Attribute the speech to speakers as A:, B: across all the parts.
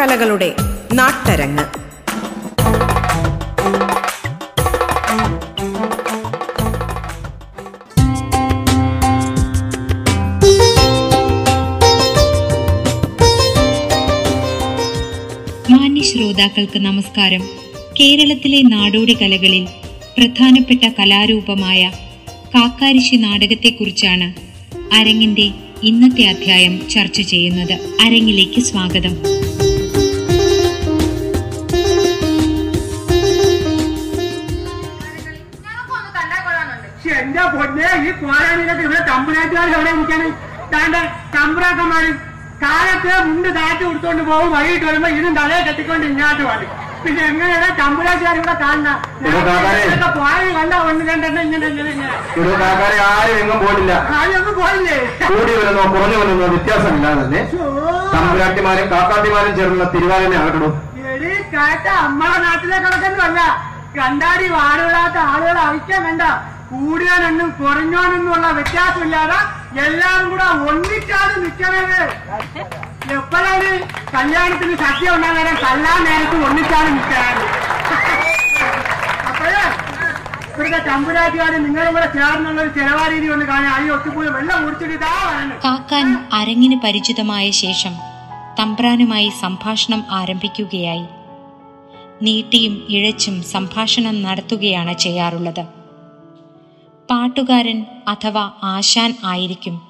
A: കലകളുടെ നാട്ടരങ്ങ്.
B: ശ്രോതാക്കൾക്ക് നമസ്കാരം. കേരളത്തിലെ നാടോടി കലകളിൽ പ്രധാനപ്പെട്ട കലാരൂപമായ കാക്കാരിശി നാടകത്തെക്കുറിച്ചാണ് അരങ്ങിന്റെ ഇന്നത്തെ അധ്യായം ചർച്ച ചെയ്യുന്നത്. അരങ്ങിലേക്ക് സ്വാഗതം.
C: കോരാനിലൊക്കെ ഇവിടെ തമ്പുരാറ്റുകാർ എവിടെ നിൽക്കാണ് താണ്ട തമ്പുരാക്കന്മാര് കാലത്ത് മുണ്ട് താറ്റ് കൊടുത്തോണ്ട് പോകും വൈകിട്ട് വരുമ്പോ ഇതും തലയെ കെട്ടിക്കൊണ്ട് ഇങ്ങോട്ട് പാടും പിന്നെ എങ്ങനെയാണ് തമ്പുരാറ്റുകാർ ഇവിടെ
D: കാണുന്ന.
C: പോയി കണ്ട ഒന്ന് രണ്ടെണ്ണം ഇങ്ങനെ ഇങ്ങനെ. ഇങ്ങനെ
D: ആരും എങ്ങും പോയില്ല? കൂടി വരുന്നോ കുറഞ്ഞു വരുന്നോ വ്യത്യാസമില്ലാതെ തന്നെ തമ്പുരാട്ടിമാരും കാക്കാട്ടിമാരും ചേർന്നുള്ള തിരുവാതിനെ അകട്ടിടും
C: എടി കേട്ട അമ്മയുടെ നാട്ടിലെ കണക്കൊന്നുമല്ല കണ്ടാടി വാടുകളാത്ത ആളുകൾ അയക്കാൻ വേണ്ട. കൂടിയാനെന്നും കുറഞ്ഞോനെന്നുള്ള വ്യത്യാസമില്ലാതെ എല്ലാവരും കൂടെ ഒന്നിച്ചാണ് നിൽക്കണത്. എപ്പോഴാണ് കല്യാണത്തിന് സത്യം ഉണ്ടാകാൻ കല്ലാൻ നേരത്ത് ഒന്നിച്ചാണ് നിൽക്കണത്? അപ്പോഴേ ഇവിടുത്തെ തമ്പുരാട്ടികാര് നിങ്ങളും കൂടെ ചേർന്നുള്ള ഒരു ചെലവാ രീതി കൊണ്ട് കാണാൻ അയ്യോ ഒത്തുപോയി വെള്ളം കുടിച്ചിട്ട്
B: അരങ്ങിന് പരിചിതമായ ശേഷം തമ്പ്രാനുമായി സംഭാഷണം ആരംഭിക്കുകയായി. നീട്ടിയും ഇഴച്ചും സംഭാഷണം നടത്തുകയാണ് ചെയ്യാറുള്ളത്. പാട്ടുകാരൻ അഥവാ ആശാൻ ആയിരിക്കും.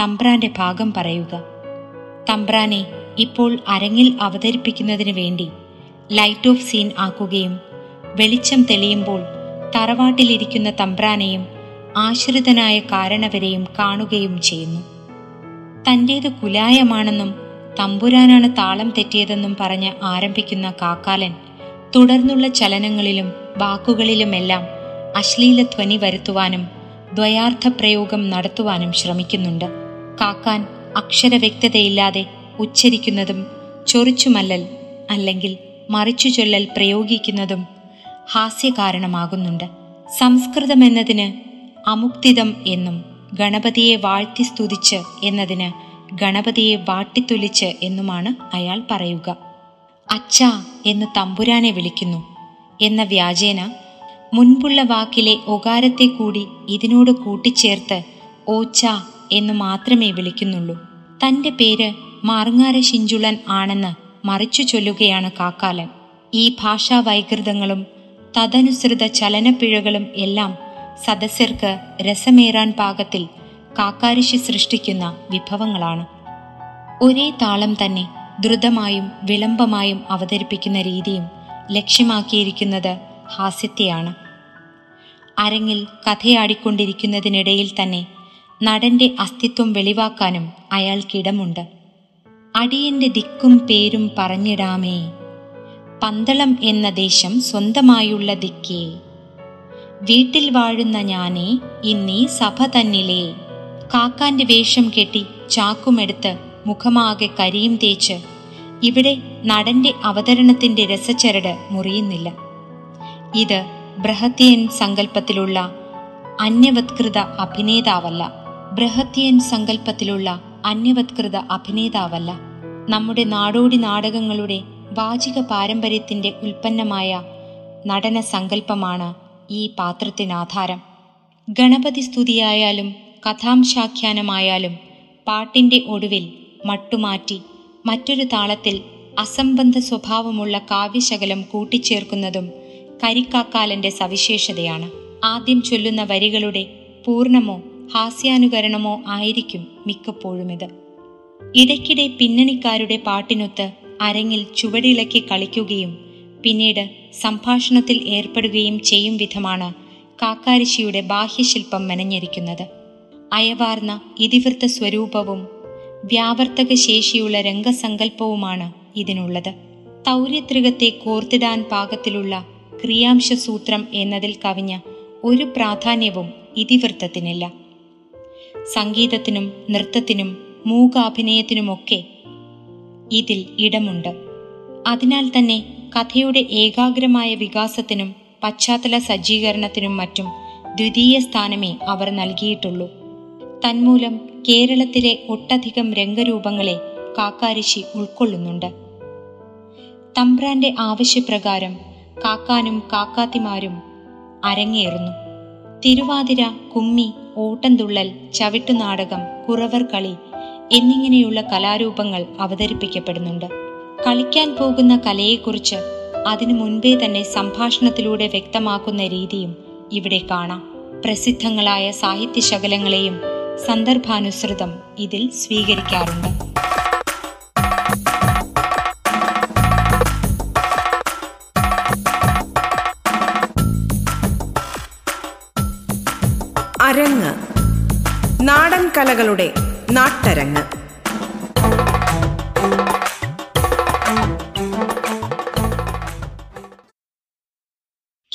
B: തമ്പ്രാന്റെ ഭാഗം പറയുക. തമ്പ്രാനെ ഇപ്പോൾ അരങ്ങിൽ അവതരിപ്പിക്കുന്നതിന് വേണ്ടി ലൈറ്റ് ഓഫ് സീൻ ആക്കുകയും വെളിച്ചം തെളിയുമ്പോൾ തറവാട്ടിലിരിക്കുന്ന തമ്പ്രാനെയും ആശ്രിതനായ കാരണവരെയും കാണുകയും ചെയ്യുന്നു. തന്റേത് കുലായമാണെന്നും തമ്പുരാനാണ് താളം തെറ്റിയതെന്നും പറഞ്ഞ് ആരംഭിക്കുന്ന കാക്കാലൻ തുടർന്നുള്ള ചലനങ്ങളിലും വാക്കുകളിലുമെല്ലാം അശ്ലീല ധ്വനി വരുത്തുവാനും ദ്വയാർത്ഥ പ്രയോഗം നടത്തുവാനും ശ്രമിക്കുന്നുണ്ട്. കാക്കാൻ അക്ഷരവ്യക്തതയില്ലാതെ ഉച്ചരിക്കുന്നതും ചൊറിച്ചുമല്ലൽ അല്ലെങ്കിൽ മറിച്ചു ചൊല്ലൽ പ്രയോഗിക്കുന്നതും ഹാസ്യകാരണമാകുന്നുണ്ട്. സംസ്കൃതം എന്നതിന് അമുക്തിതം എന്നും ഗണപതിയെ വാഴ്ത്തി സ്തുതിച്ച് എന്നതിന് ഗണപതിയെ വാട്ടിത്തൊലിച്ച് എന്നുമാണ് അയാൾ പറയുക. അച്ഛ എന്ന് തമ്പുരാനെ വിളിക്കുന്നു എന്ന വ്യാജേന മുൻപുള്ള വാക്കിലെ ഒകാരത്തെ കൂടി ഇതിനോട് കൂട്ടിച്ചേർത്ത് ഓച്ച എന്ന് മാത്രമേ വിളിക്കുന്നുള്ളൂ. തന്റെ പേര് മാർങ്ങാര ശിഞ്ചുളൻ ആണെന്ന് മറിച്ചു ചൊല്ലുകയാണ് കാക്കാലൻ. ഈ ഭാഷാ വൈകൃതങ്ങളും തദനുസൃത ചലനപ്പിഴകളും എല്ലാം സദസ്യർക്ക് രസമേറാൻ പാകത്തിൽ കാക്കാരിശി സൃഷ്ടിക്കുന്ന വിഭവങ്ങളാണ്. ഒരേ താളം തന്നെ ദ്രുതമായും വിളംബമായും അവതരിപ്പിക്കുന്ന രീതിയും ലക്ഷ്യമാക്കിയിരിക്കുന്നത് ഹാസ്യത്തെയാണ്. അരങ്ങിൽ കഥയാടിക്കൊണ്ടിരിക്കുന്നതിനിടയിൽ തന്നെ നടന്റെ അസ്തിത്വം വെളിവാക്കാനും അയാൾക്കിടമുണ്ട് അടിയന്റെ ദിക്കും പേരും പറഞ്ഞിടാമേ. പന്തളം എന്ന ദേശം സ്വന്തമായുള്ള ദിക്കേ. വീട്ടിൽ വാഴുന്ന ഞാനേ ഇന്നീ സഭ തന്നിലേ. കാക്കാന്റെ വേഷം കെട്ടി ചാക്കുമെടുത്ത് മുഖമാകെ കരിയും തേച്ച് ഇവിടെ നടന്റെ അവതരണത്തിന്റെ രസച്ചരട് മുറിയുന്നില്ല. ഇത് ബൃഹത്യൻ സങ്കല്പത്തിലുള്ള അന്യവത്കൃത അഭിനേതാവല്ല. ബൃഹത്യൻ സങ്കല്പത്തിലുള്ള അന്യവത്കൃത അഭിനേതാവല്ല. നമ്മുടെ നാടോടി നാടകങ്ങളുടെ വാചിക പാരമ്പര്യത്തിന്റെ ഉൽപ്പന്നമായ നടന സങ്കല്പമാണ് ഈ പാത്രത്തിനാധാരം ഗണപതി സ്തുതിയായാലും കഥാംശാഖ്യാനമായാലും പാട്ടിന്റെ ഒടുവിൽ മട്ടുമാറ്റി മറ്റൊരു താളത്തിൽ അസംബന്ധ സ്വഭാവമുള്ള കാവ്യശകലം കൂട്ടിച്ചേർക്കുന്നതും കരിക്കാക്കാലന്റെ സവിശേഷതയാണ്. ആദ്യം ചൊല്ലുന്ന വരികളുടെ പൂർണമോ ഹാസ്യാനുകരണമോ ആയിരിക്കും മിക്കപ്പോഴും ഇത്. ഇടയ്ക്കിടെ പിന്നണിക്കാരുടെ പാട്ടിനൊത്ത് അരങ്ങിൽ ചുവടിളക്കി കളിക്കുകയും പിന്നീട് സംഭാഷണത്തിൽ ഏർപ്പെടുകയും ചെയ്യും വിധമാണ് കാക്കാരിശിയുടെ ബാഹ്യശില്പം മെനഞ്ഞിരിക്കുന്നത്. അയവാർന്ന ഇതിവൃത്ത സ്വരൂപവും വ്യാവർത്തക ശേഷിയുള്ള രംഗസങ്കല്പവുമാണ് ഇതിനുള്ളത്. തൗര്യത്രികത്തെ കോർത്തിടാൻ പാകത്തിലുള്ള ക്രിയാംശ സൂത്രം എന്നതിൽ കവിഞ്ഞ ഒരു പ്രാധാന്യവും ഇതിവൃത്തത്തിനില്ല. സംഗീതത്തിനും നൃത്തത്തിനും മൂകാഭിനയത്തിനുമൊക്കെ ഇതിൽ ഇടമുണ്ട്. അതിനാൽ തന്നെ കഥയുടെ ഏകാഗ്രമായ വികാസത്തിനും പശ്ചാത്തല സജ്ജീകരണത്തിനും മറ്റും ദ്വിതീയ സ്ഥാനമേ അവർ നൽകിയിട്ടുള്ളൂ. തന്മൂലം കേരളത്തിലെ ഒട്ടധികം രംഗരൂപങ്ങളെ കാക്കാരിശി ഉൾക്കൊള്ളുന്നുണ്ട്. തമ്പ്രാന്റെ ആവശ്യപ്രകാരം കാക്കാനും കാക്കാത്തിമാരും അരങ്ങേറുന്നു. തിരുവാതിര കുമ്മി ഓട്ടംതുള്ളൽ ചവിട്ടുനാടകം കുറവർ കളി എന്നിങ്ങനെയുള്ള കലാരൂപങ്ങൾ അവതരിപ്പിക്കപ്പെടുന്നുണ്ട്. കളിക്കാൻ പോകുന്ന കലയെക്കുറിച്ച് അതിനു മുൻപേ തന്നെ സംഭാഷണത്തിലൂടെ വ്യക്തമാക്കുന്ന രീതിയും ഇവിടെ കാണാം. പ്രസിദ്ധങ്ങളായ സാഹിത്യശകലങ്ങളെയും സന്ദർഭാനുസൃതം ഇതിൽ സ്വീകരിക്കാറുണ്ട്.
A: അരങ്ങ്. നാടൻ കലകളുടെ നാട്ടരങ്ങ്.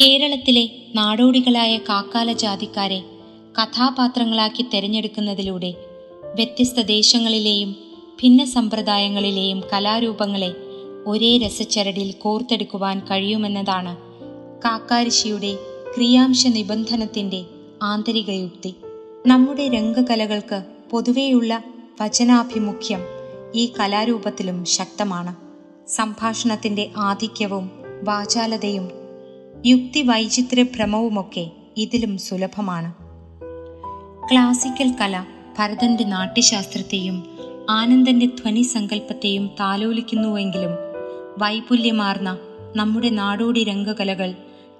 B: കേരളത്തിലെ നാടോടികളായ കാക്കാല ജാതിക്കാരെ കഥാപാത്രങ്ങളാക്കി തെരഞ്ഞെടുക്കുന്നതിലൂടെ വ്യത്യസ്ത ദേശങ്ങളിലെയും ഭിന്ന സമ്പ്രദായങ്ങളിലെയും കലാരൂപങ്ങളെ ഒരേ രസച്ചരടിൽ കോർത്തെടുക്കുവാൻ കഴിയുമെന്നതാണ് കാക്കാരിശിയുടെ ക്രിയാംശ നിബന്ധനത്തിന്റെ ആന്തരിക യുക്തി നമ്മുടെ രംഗകലകൾക്ക് പൊതുവെയുള്ള വചനാഭിമുഖ്യം ഈ കലാരൂപത്തിലും ശക്തമാണ്. സംഭാഷണത്തിന്റെ ആധിക്യവും വാചാലതയും യുക്തി വൈചിത്ര്യ ഭ്രമവുമൊക്കെ ഇതിലും സുലഭമാണ്. ക്ലാസിക്കൽ കല ഭരതന്റെ നാട്യശാസ്ത്രത്തെയും ആനന്ദന്റെ ധ്വനി സങ്കല്പത്തെയും താലോലിക്കുന്നുവെങ്കിലും വൈപുല്യമാർന്ന നമ്മുടെ നാടോടി രംഗകലകൾ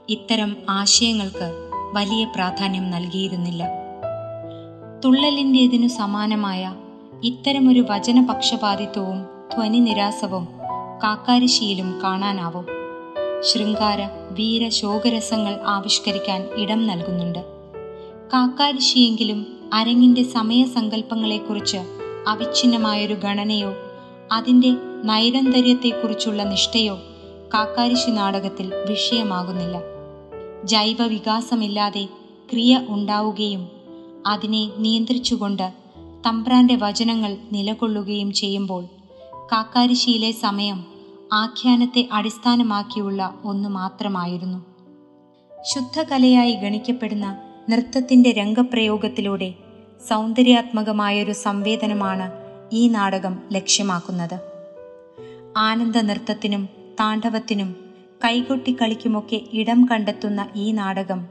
B: ഇത്തരം ആശയങ്ങൾക്ക് വലിയ പ്രാധാന്യം നൽകിയിരുന്നില്ല. തുള്ളലിന്റെതിനു സമാനമായ ഇത്തരമൊരു വചനപക്ഷപാതിത്വവും ധ്വനി നിരാസവും കാക്കാരിശിയിലും കാണാനാവും. ശൃംഗാര വീര ശോകരസങ്ങൾ ആവിഷ്കരിക്കാൻ ഇടം നൽകുന്നുണ്ട്. കാക്കാരിശിയെങ്കിലും അരങ്ങിന്റെ സമയസങ്കല്പങ്ങളെക്കുറിച്ച് അവിഛിന്നമായൊരു ഗണനയോ അതിന്റെ നൈരന്തര്യത്തെക്കുറിച്ചുള്ള നിഷ്ഠയോ കാക്കാരിശി നാടകത്തിൽ വിഷയമാകുന്നില്ല. ജൈവ വികാസമില്ലാതെ ക്രിയ ഉണ്ടാവുകയും അതിനെ നിയന്ത്രിച്ചുകൊണ്ട് തമ്പ്രാന്റെ വചനങ്ങൾ നിലകൊള്ളുകയും ചെയ്യുമ്പോൾ കാക്കാരിശിയിലെ സമയം ആഖ്യാനത്തെ അടിസ്ഥാനമാക്കിയുള്ള ഒന്ന് മാത്രമായിരുന്നു. ശുദ്ധകലയായി ഗണിക്കപ്പെടുന്ന നൃത്തത്തിന്റെ രംഗപ്രയോഗത്തിലൂടെ സൗന്ദര്യാത്മകമായൊരു സംവേദനമാണ് ഈ നാടകം ലക്ഷ്യമാക്കുന്നത്. ആനന്ദ നൃത്തത്തിനും താണ്ഡവത്തിനും കൈകൊട്ടി കളിക്കുമൊക്കെ ഇടം കണ്ടെത്തുന്ന ഈ നാടകം.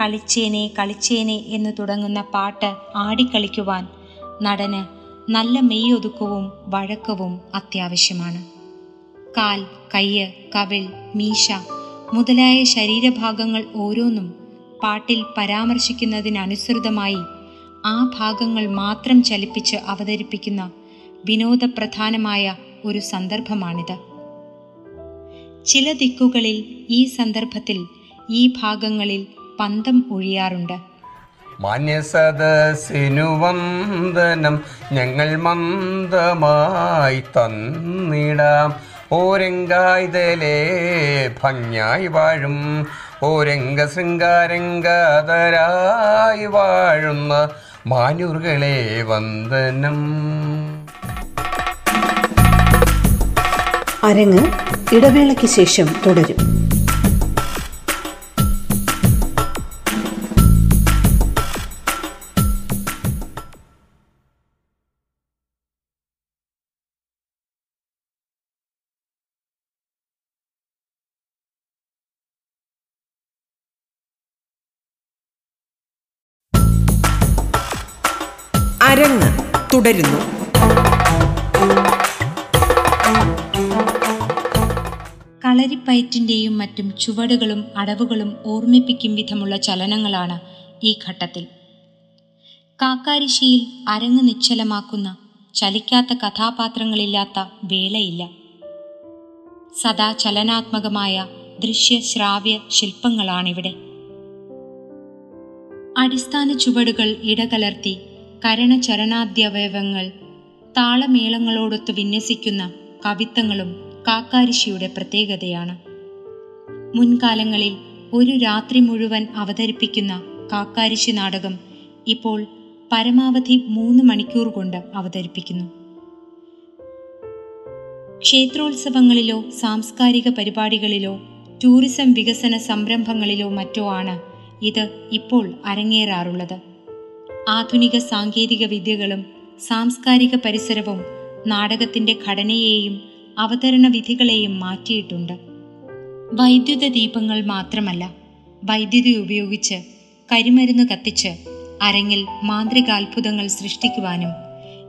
B: കളിച്ചേനെ കളിച്ചേനെ എന്ന് തുടങ്ങുന്ന പാട്ട് ആടിക്കളിക്കുവാൻ നടന് നല്ല മെയ്യൊതുക്കവും വഴക്കവും അത്യാവശ്യമാണ്. കാൽ കയ്യ് കവിൾ മീശ മുതലായ ശരീരഭാഗങ്ങൾ ഓരോന്നും പാട്ടിൽ പരാമർശിക്കുന്നതിനനുസൃതമായി ആ ഭാഗങ്ങൾ മാത്രം ചലിപ്പിച്ച് അവതരിപ്പിക്കുന്ന വിനോദപ്രധാനമായ ഒരു സന്ദർഭമാണിത്. ചില ദിക്കുകളിൽ ഈ സന്ദർഭത്തിൽ ഈ ഭാഗങ്ങളിൽ പന്തം ഒഴിയാറുണ്ട്.
E: മാന്യസദസ്സിനു വന്ദനം ഞങ്ങൾ മന്ദമായി തന്നിടാം. ഓരങ്കായ്തലേ ഭംഗിയായി വാഴും. ഓരംഗ ശൃംഗാരംഗതരായി വാഴുന്ന മാനൂറുകളെ വന്ദനം.
F: അരങ്ങ് ഇടവേളയ്ക്ക് ശേഷം തുടരും.
A: അരങ്ങ് തുടരുന്നു.
B: കളരിപ്പയറ്റിന്റെയും മറ്റും ചുവടുകളും അടവുകളും ഓർമ്മിപ്പിക്കും വിധമുള്ള ചലനങ്ങളാണ് ഈ ഘട്ടത്തിൽ. കാക്കാരിശിയിൽ അരങ്ങ് നിശ്ചലമാക്കുന്ന ചലിക്കാത്ത കഥാപാത്രങ്ങളില്ലാത്ത വേളയില്ല. സദാ ചലനാത്മകമായ ദൃശ്യ ശ്രാവ്യ ശില്പങ്ങളാണിവിടെ. അടിസ്ഥാന ചുവടുകൾ ഇടകലർത്തി കരണചരണാദ്യവയവങ്ങൾ താളമേളങ്ങളോടൊത്ത് വിന്യസിക്കുന്ന കവിത്തങ്ങളും കാക്കാരിശിയുടെ പ്രത്യേകതയാണ്. മുൻകാലങ്ങളിൽ ഒരു രാത്രി മുഴുവൻ അവതരിപ്പിക്കുന്ന കാക്കാരിശി നാടകം ഇപ്പോൾ പരമാവധി മൂന്ന് മണിക്കൂർ കൊണ്ട് അവതരിപ്പിക്കുന്നു. ക്ഷേത്രോത്സവങ്ങളിലോ സാംസ്കാരിക പരിപാടികളിലോ ടൂറിസം വികസന സംരംഭങ്ങളിലോ മറ്റോ ആണ് ഇത് ഇപ്പോൾ അരങ്ങേറാറുള്ളത്. ആധുനിക സാങ്കേതിക വിദ്യകളും സാംസ്കാരിക പരിസരവും നാടകത്തിന്റെ ഘടനയെയും അവതരണ വിധികളെയും മാറ്റിയിട്ടുണ്ട്. വൈദ്യുത ദീപങ്ങൾ മാത്രമല്ല വൈദ്യുതി ഉപയോഗിച്ച് കരിമരുന്ന് കത്തിച്ച് അരങ്ങിൽ മാന്ത്രികാത്ഭുതങ്ങൾ സൃഷ്ടിക്കുവാനും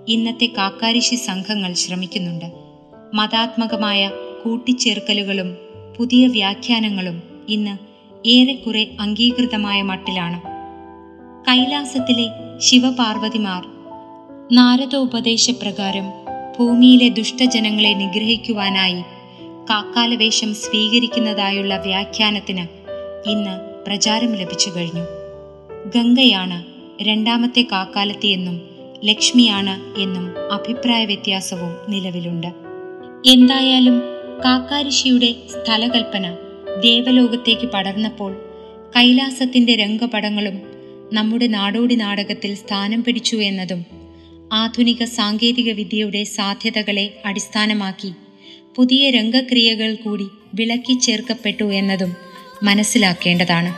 B: ഇന്നത്തെ കാക്കാരിശി സംഘങ്ങൾ ശ്രമിക്കുന്നുണ്ട്. മതാത്മകമായ കൂട്ടിച്ചേർക്കലുകളും പുതിയ വ്യാഖ്യാനങ്ങളും ഇന്ന് ഏറെക്കുറെ അംഗീകൃതമായ മട്ടിലാണ്. കൈലാസത്തിലെ ശിവപാർവതിമാർ നാരദോപദേശപ്രകാരം ഭൂമിയിലെ ദുഷ്ടജനങ്ങളെ നിഗ്രഹിക്കുവാനായി കാക്കാലവേഷം സ്വീകരിക്കുന്നതായുള്ള വ്യാഖ്യാനത്തിന് ഇന്ന് പ്രചാരം ലഭിച്ചു കഴിഞ്ഞു. ഗംഗയാണ് രണ്ടാമത്തെ കാക്കാലത്തി എന്നും ലക്ഷ്മിയാണ് എന്നും അഭിപ്രായ വ്യത്യാസവും നിലവിലുണ്ട്. എന്തായാലും കാക്കാരിഷിയുടെ സ്ഥലകൽപ്പന ദേവലോകത്തേക്ക് പടർന്നപ്പോൾ കൈലാസത്തിന്റെ രംഗപടങ്ങളും നമ്മുടെ നാടോടി നാടകത്തിൽ സ്ഥാനം പിടിച്ചു എന്നതും ആധുനിക സാങ്കേതിക വിദ്യയുടെ സാധ്യതകളെ അടിസ്ഥാനമാക്കി പുതിയ രംഗക്രിയകൾ കൂടി വിളക്കി ചേർക്കപ്പെട്ടു എന്നതും മനസ്സിലാക്കേണ്ടതാണ്.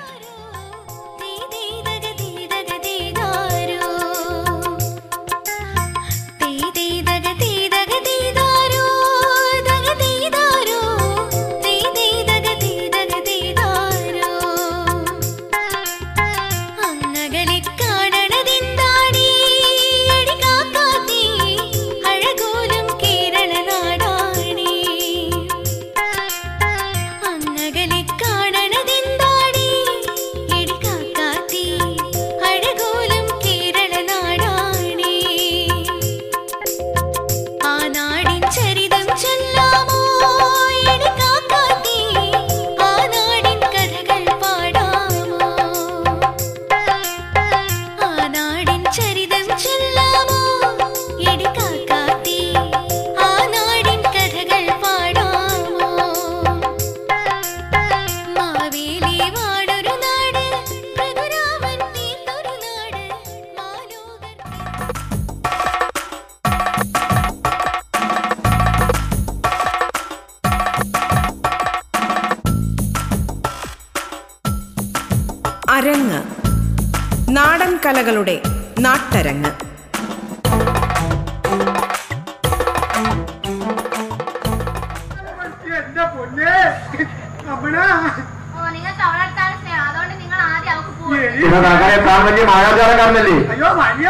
D: വലിയ നാട്ടരങ്ങ്.
C: അയ്യോ വലിയ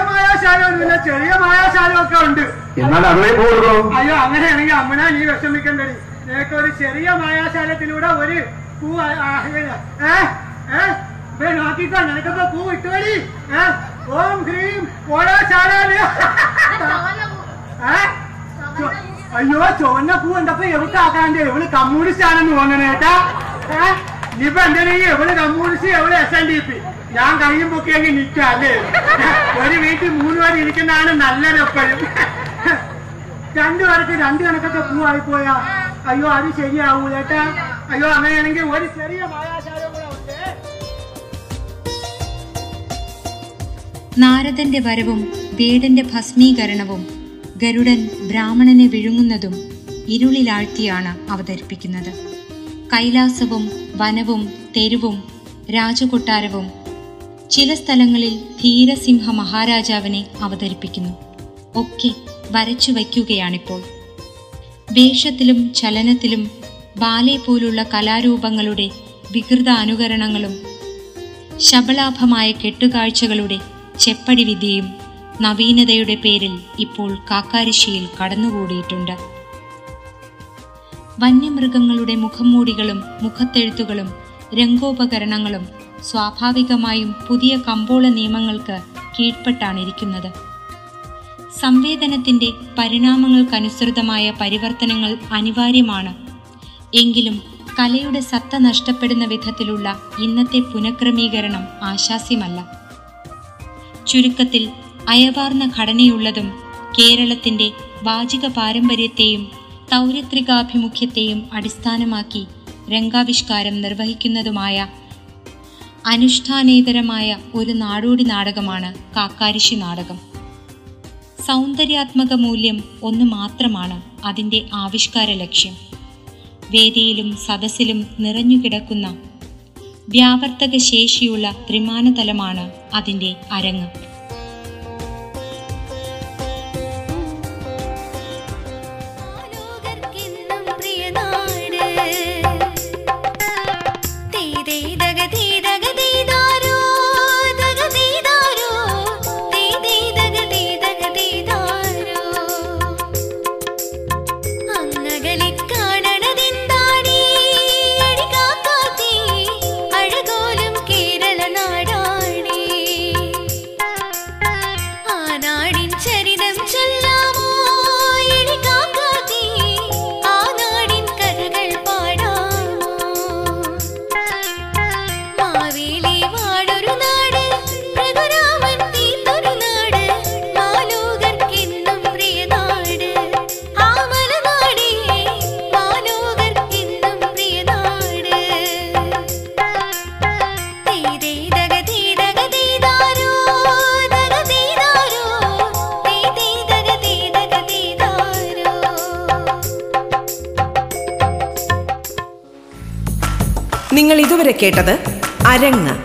C: ചെറിയ ഉണ്ട്.
D: എന്നാൽ അതുവഴി പോകുള്ളൂ
C: അയ്യോ അങ്ങനെയാണെങ്കിൽ അമ്മനാ നീ വിഷമിക്കണ്ടടി. നിനക്ക് ഒരു ചെറിയ മായാശാലത്തിലൂടെ ഒരു പൂ ഏഹ് ആ, ഏ? ഏ? ദേ നോക്കിക്കോ നിനക്കിപ്പോ പൂ ഇട്ടുവടി. ഓം ഹ്രീം ഓടാശാലാൽ ചാടാൽ അയ്യോ ചുവന്ന പൂ എന്തപ്പോ എവിട്ടാക്കാണ്ട് എവൾ കമ്മ്യൂണിസ്റ്റ് ആണെന്ന് തോന്നണേ ഏട്ടാ? ഇനിയിപ്പോ എന്തിനാ എവൾ കമ്മ്യൂണിസ്റ്റ് എവൾ എസ് എൻ ഡി പി ഞാൻ കയ്യും പൊക്കിയെങ്കിൽ നിൽക്കാം അല്ലേ? ഒരു വീട്ടിൽ മൂന്ന് പേര് ഇരിക്കുന്നതാണ് നല്ലത് എപ്പോഴും. രണ്ടു പേർക്ക് രണ്ടു കണക്കത്തെ പൂവായി പോയാ അയ്യോ അത് ശരിയാവൂ ചേട്ടാ അയ്യോ അങ്ങനെയാണെങ്കിൽ ഒരു ചെറിയ മായാശാല
B: നാരദന്റെ വരവും വേടന്റെ ഭസ്മീകരണവും ഗരുഡൻ ബ്രാഹ്മണനെ വിഴുങ്ങുന്നതും ഇരുളിലാഴ്ത്തിയാണ് അവതരിപ്പിക്കുന്നത്. കൈലാസവും വനവും തെരുവും രാജകൊട്ടാരവും ചില സ്ഥലങ്ങളിൽ ധീരസിംഹ മഹാരാജാവിനെ അവതരിപ്പിക്കുന്നു. ഒക്കെ വരച്ചു വയ്ക്കുകയാണിപ്പോൾ. വേഷത്തിലും ചലനത്തിലും ബാലെ പോലുള്ള കലാരൂപങ്ങളുടെ വികൃത അനുകരണങ്ങളും ശബളാഭമായ കെട്ടുകാഴ്ചകളുടെ ചെപ്പടി വിദ്യയും നവീനതയുടെ പേരിൽ ഇപ്പോൾ കാക്കാരിശിയിൽ കടന്നുകൂടിയിട്ടുണ്ട്. വന്യമൃഗങ്ങളുടെ മുഖംമൂടികളും മുഖത്തെഴുത്തുകളും രംഗോപകരണങ്ങളും സ്വാഭാവികമായും പുതിയ കമ്പോള നിയമങ്ങൾക്ക് കീഴ്പ്പെട്ടാണിരിക്കുന്നത്. സംവേദനത്തിന്റെ പരിണാമങ്ങൾക്കനുസൃതമായ പരിവർത്തനങ്ങൾ അനിവാര്യമാണ്. എങ്കിലും കലയുടെ സത്ത നഷ്ടപ്പെടുന്ന വിധത്തിലുള്ള ഇന്നത്തെ പുനഃക്രമീകരണം ആശാസ്യമല്ല. ചുരുക്കത്തിൽ അയവാർന്ന ഘടനയുള്ളതും കേരളത്തിന്റെ വാചിക പാരമ്പര്യത്തെയും തൗരത്രികാഭിമുഖ്യത്തെയും അടിസ്ഥാനമാക്കി രംഗാവിഷ്കാരം നിർവഹിക്കുന്നതുമായ അനുഷ്ഠാനേതരമായ ഒരു നാടോടി നാടകമാണ് കാക്കാരിശി നാടകം. സൗന്ദര്യാത്മക മൂല്യം ഒന്ന് മാത്രമാണ് അതിന്റെ ആവിഷ്കാര ലക്ഷ്യം. വേദിയിലും സദസ്സിലും നിറഞ്ഞുകിടക്കുന്ന വ്യാവർത്തക ശേഷിയുള്ള ത്രിമാനതലമാണ് അതിന്റെ അരങ്ങ്.
A: ഇതുവരെ കേട്ടത് അരങ്ങ്.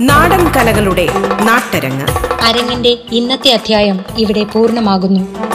A: നാടൻ കലകളുടെ നാട്ടരങ്ങ്.
B: അരങ്ങിന്റെ ഇന്നത്തെ അധ്യായം ഇവിടെ പൂർണമാകുന്നു.